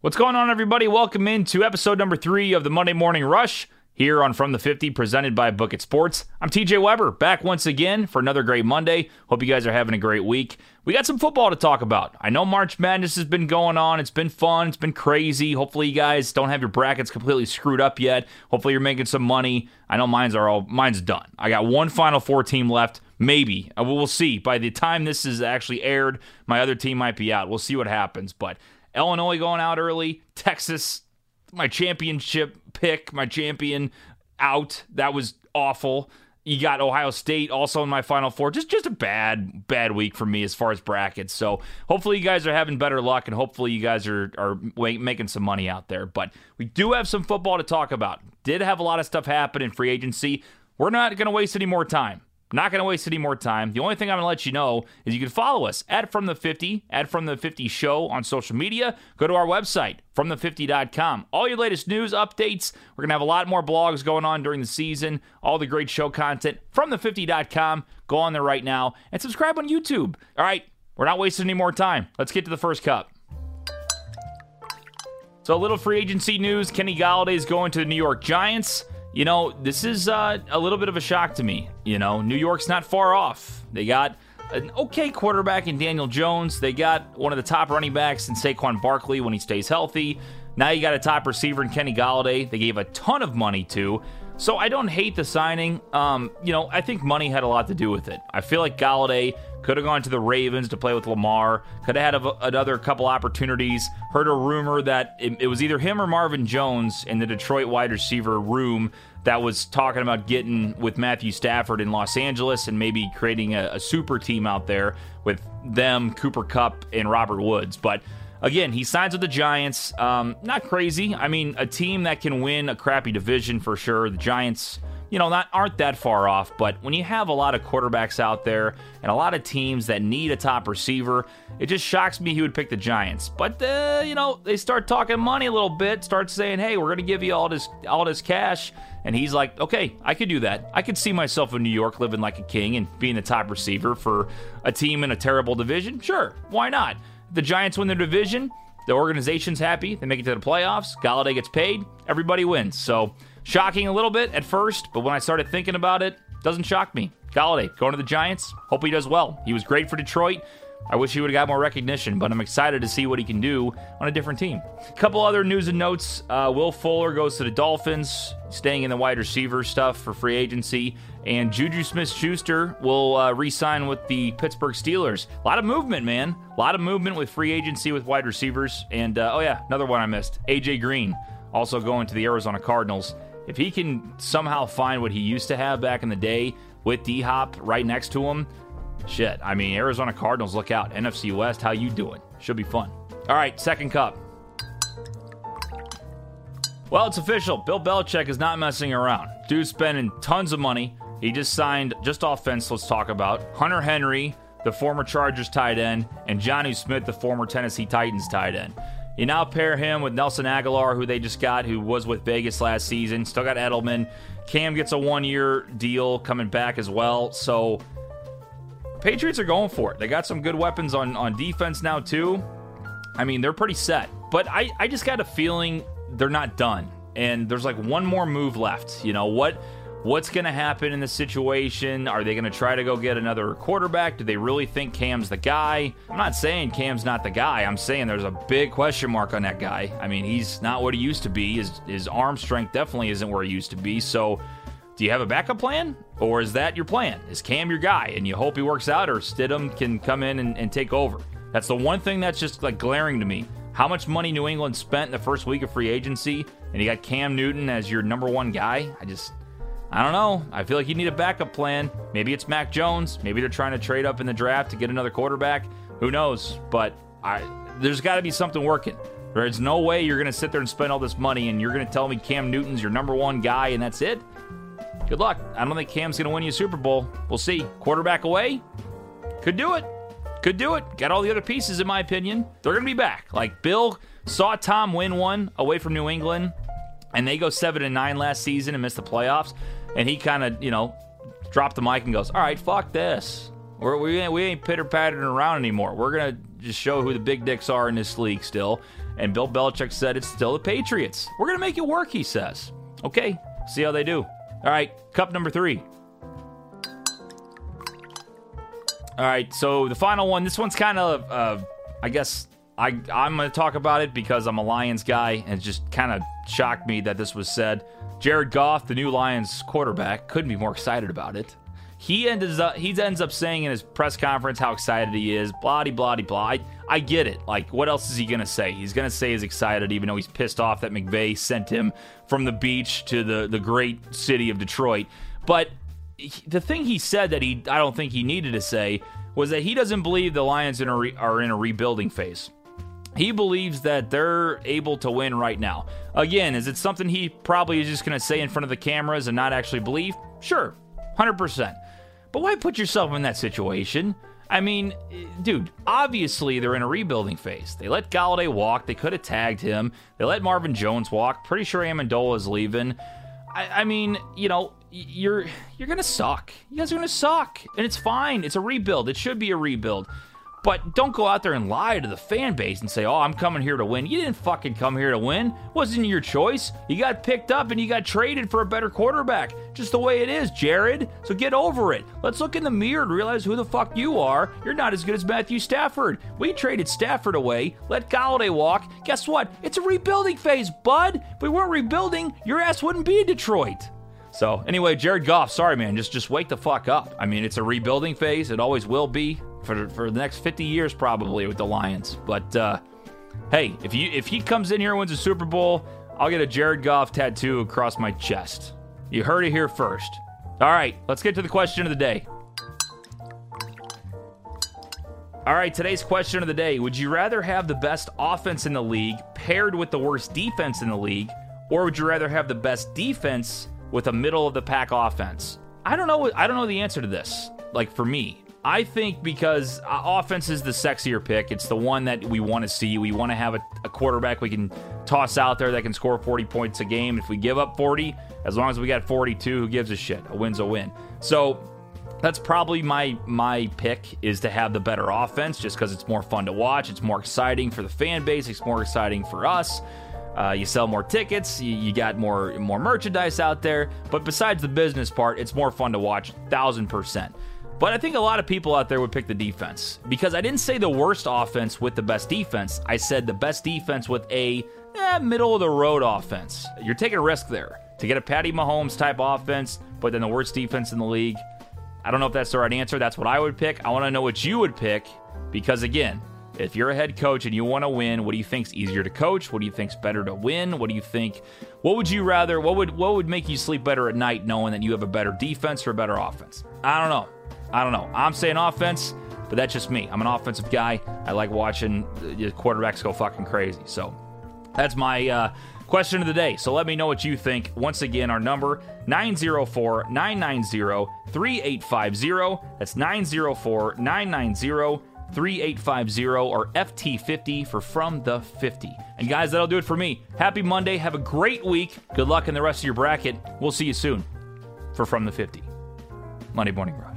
What's going on, everybody? Welcome into episode number three of the Monday Morning Rush here on From the 50, presented by Book It Sports. I'm TJ Weber, back once again for another great Monday. Hope you guys are having a great week. We got some football to talk about. I know March Madness has been going on. It's been fun. It's been crazy. Hopefully, you guys don't have your brackets completely screwed up yet. Hopefully, you're making some money. I know mine's are all mine's done. I got one Final Four team left. Maybe uh, we'll see. By the time this is actually aired, my other team might be out. We'll see what happens. But Illinois going out early, Texas, my championship pick, my champion out. That was awful. You got Ohio State also in my final four. Just just a bad bad week for me as far as brackets. So hopefully you guys are having better luck and hopefully you guys are are making some money out there. But we do have some football to talk about. Did have a lot of stuff happen in free agency. We're not going to waste any more time. Not going to waste any more time. The only thing I'm going to let you know is you can follow us at From the 50, at From the 50 Show on social media. Go to our website, FromThe50.com. All your latest news, updates. We're going to have a lot more blogs going on during the season. All the great show content, from FromThe50.com. Go on there right now and subscribe on YouTube. All right, we're not wasting any more time. Let's get to the first cup. So, a little free agency news Kenny Golladay is going to the New York Giants. You know, this is uh, a little bit of a shock to me. You know, New York's not far off. They got an okay quarterback in Daniel Jones. They got one of the top running backs in Saquon Barkley when he stays healthy. Now you got a top receiver in Kenny Golladay. They gave a ton of money to. So I don't hate the signing. Um, you know, I think money had a lot to do with it. I feel like Golladay could have gone to the Ravens to play with Lamar. Could have had a, another couple opportunities. Heard a rumor that it, it was either him or Marvin Jones in the Detroit wide receiver room that was talking about getting with Matthew Stafford in Los Angeles and maybe creating a, a super team out there with them, Cooper Kupp, and Robert Woods. But again, he signs with the Giants. Um, not crazy. I mean, a team that can win a crappy division for sure. The Giants you know, not aren't that far off. But when you have a lot of quarterbacks out there and a lot of teams that need a top receiver, it just shocks me he would pick the Giants. But uh, you know, they start talking money a little bit, start saying, "Hey, we're going to give you all this all this cash." And he's like, okay, I could do that. I could see myself in New York living like a king and being the top receiver for a team in a terrible division. Sure, why not? The Giants win their division. The organization's happy. They make it to the playoffs. Golladay gets paid. Everybody wins. So Shocking a little bit at first, but when I started thinking about it, doesn't shock me. Golladay going to the Giants. Hope he does well. He was great for Detroit. I wish he would have got more recognition, but I'm excited to see what he can do on a different team. A couple other news and notes. Uh, Will Fuller goes to the Dolphins, staying in the wide receiver stuff for free agency. And Juju Smith Schuster will uh, re sign with the Pittsburgh Steelers. A lot of movement, man. A lot of movement with free agency with wide receivers. And uh, oh, yeah, another one I missed AJ Green also going to the Arizona Cardinals if he can somehow find what he used to have back in the day with D Hop right next to him, shit. I mean, Arizona Cardinals, look out. NFC West, how you doing? Should be fun. All right, second cup. Well, it's official. Bill Belichick is not messing around. Dude's spending tons of money. He just signed, just offense, let's talk about Hunter Henry, the former Chargers tight end, and Jonnu Smith, the former Tennessee Titans tight end. You now pair him with Nelson Agholor, who they just got, who was with Vegas last season. Still got Edelman. Cam gets a one year deal coming back as well. So Patriots are going for it. They got some good weapons on, on defense now, too. I mean, they're pretty set. But I, I just got a feeling they're not done. And there's like one more move left. You know, what What's going to happen in this situation? Are they going to try to go get another quarterback? Do they really think Cam's the guy? I'm not saying Cam's not the guy. I'm saying there's a big question mark on that guy. I mean, he's not what he used to be. His, his arm strength definitely isn't where he used to be. So, do you have a backup plan? Or is that your plan? Is Cam your guy and you hope he works out or Stidham can come in and, and take over? That's the one thing that's just like glaring to me. How much money New England spent in the first week of free agency and you got Cam Newton as your number one guy? I just I don't know. I feel like you need a backup plan. Maybe it's Mac Jones. Maybe they're trying to trade up in the draft to get another quarterback. Who knows? But I, there's got to be something working. There's no way you're going to sit there and spend all this money and you're going to tell me Cam Newton's your number one guy and that's it. Good luck. I don't think Cam's going to win you a Super Bowl. We'll see. Quarterback away? Could do it. Could do it. Got all the other pieces, in my opinion. They're going to be back. Like Bill saw Tom win one away from New England, and they go seven and nine last season and miss the playoffs and he kind of, you know, dropped the mic and goes, "All right, fuck this. We're, we ain't, we ain't pitter pattering around anymore. We're gonna just show who the big dicks are in this league still." And Bill Belichick said it's still the Patriots. We're gonna make it work. He says. Okay, see how they do. All right, cup number three. All right, so the final one. This one's kind of, uh, I guess, I I'm going to talk about it because I'm a Lions guy, and it just kind of shocked me that this was said. Jared Goff, the new Lions quarterback, couldn't be more excited about it. He ends up he ends up saying in his press conference how excited he is. Blah blah blah. I, I get it. Like, what else is he gonna say? He's gonna say he's excited, even though he's pissed off that McVay sent him from the beach to the the great city of Detroit. But the thing he said that he I don't think he needed to say was that he doesn't believe the Lions are in a rebuilding phase. He believes that they're able to win right now. Again, is it something he probably is just going to say in front of the cameras and not actually believe? Sure, 100%. But why put yourself in that situation? I mean, dude, obviously they're in a rebuilding phase. They let Golladay walk. They could have tagged him. They let Marvin Jones walk. Pretty sure Amendola is leaving. I, I mean, you know, you're you're gonna suck. You guys are gonna suck, and it's fine. It's a rebuild. It should be a rebuild. But don't go out there and lie to the fan base and say, "Oh, I'm coming here to win." You didn't fucking come here to win. Wasn't your choice. You got picked up and you got traded for a better quarterback. Just the way it is, Jared. So get over it. Let's look in the mirror and realize who the fuck you are. You're not as good as Matthew Stafford. We traded Stafford away, let Golladay walk. Guess what? It's a rebuilding phase, bud. If we weren't rebuilding, your ass wouldn't be in Detroit. So anyway, Jared Goff, sorry man, just just wake the fuck up. I mean, it's a rebuilding phase. It always will be for for the next 50 years probably with the Lions. But uh, hey, if you if he comes in here and wins a Super Bowl, I'll get a Jared Goff tattoo across my chest. You heard it here first. All right, let's get to the question of the day. All right, today's question of the day Would you rather have the best offense in the league paired with the worst defense in the league, or would you rather have the best defense with a middle of the pack offense? I don't know. I don't know the answer to this. Like for me, I think because uh, offense is the sexier pick. It's the one that we want to see. We want to have a, a, quarterback we can toss out there that can score 40 points a game. If we give up 40, as long as we got 42, who gives a shit? A win's a win. So that's probably my my pick is to have the better offense just because it's more fun to watch. It's more exciting for the fan base. It's more exciting for us. Uh, you sell more tickets, you, you, got more more merchandise out there. But besides the business part, it's more fun to watch, thousand percent. But I think a lot of people out there would pick the defense because I didn't say the worst offense with the best defense. I said the best defense with a eh, middle of the road offense. You're taking a risk there to get a Patty Mahomes type offense, but then the worst defense in the league. I don't know if that's the right answer. That's what I would pick. I want to know what you would pick because again, if you're a head coach and you want to win, what do you think's easier to coach? What do you think's better to win? What do you think? What would you rather? What would what would make you sleep better at night knowing that you have a better defense or a better offense? I don't know. I don't know. I'm saying offense, but that's just me. I'm an offensive guy. I like watching the quarterbacks go fucking crazy. So that's my uh, question of the day. So let me know what you think. Once again, our number 904 990 3850. That's 904 990 3850 or FT50 for From the 50. And guys, that'll do it for me. Happy Monday. Have a great week. Good luck in the rest of your bracket. We'll see you soon for From the 50. Monday Morning Ride.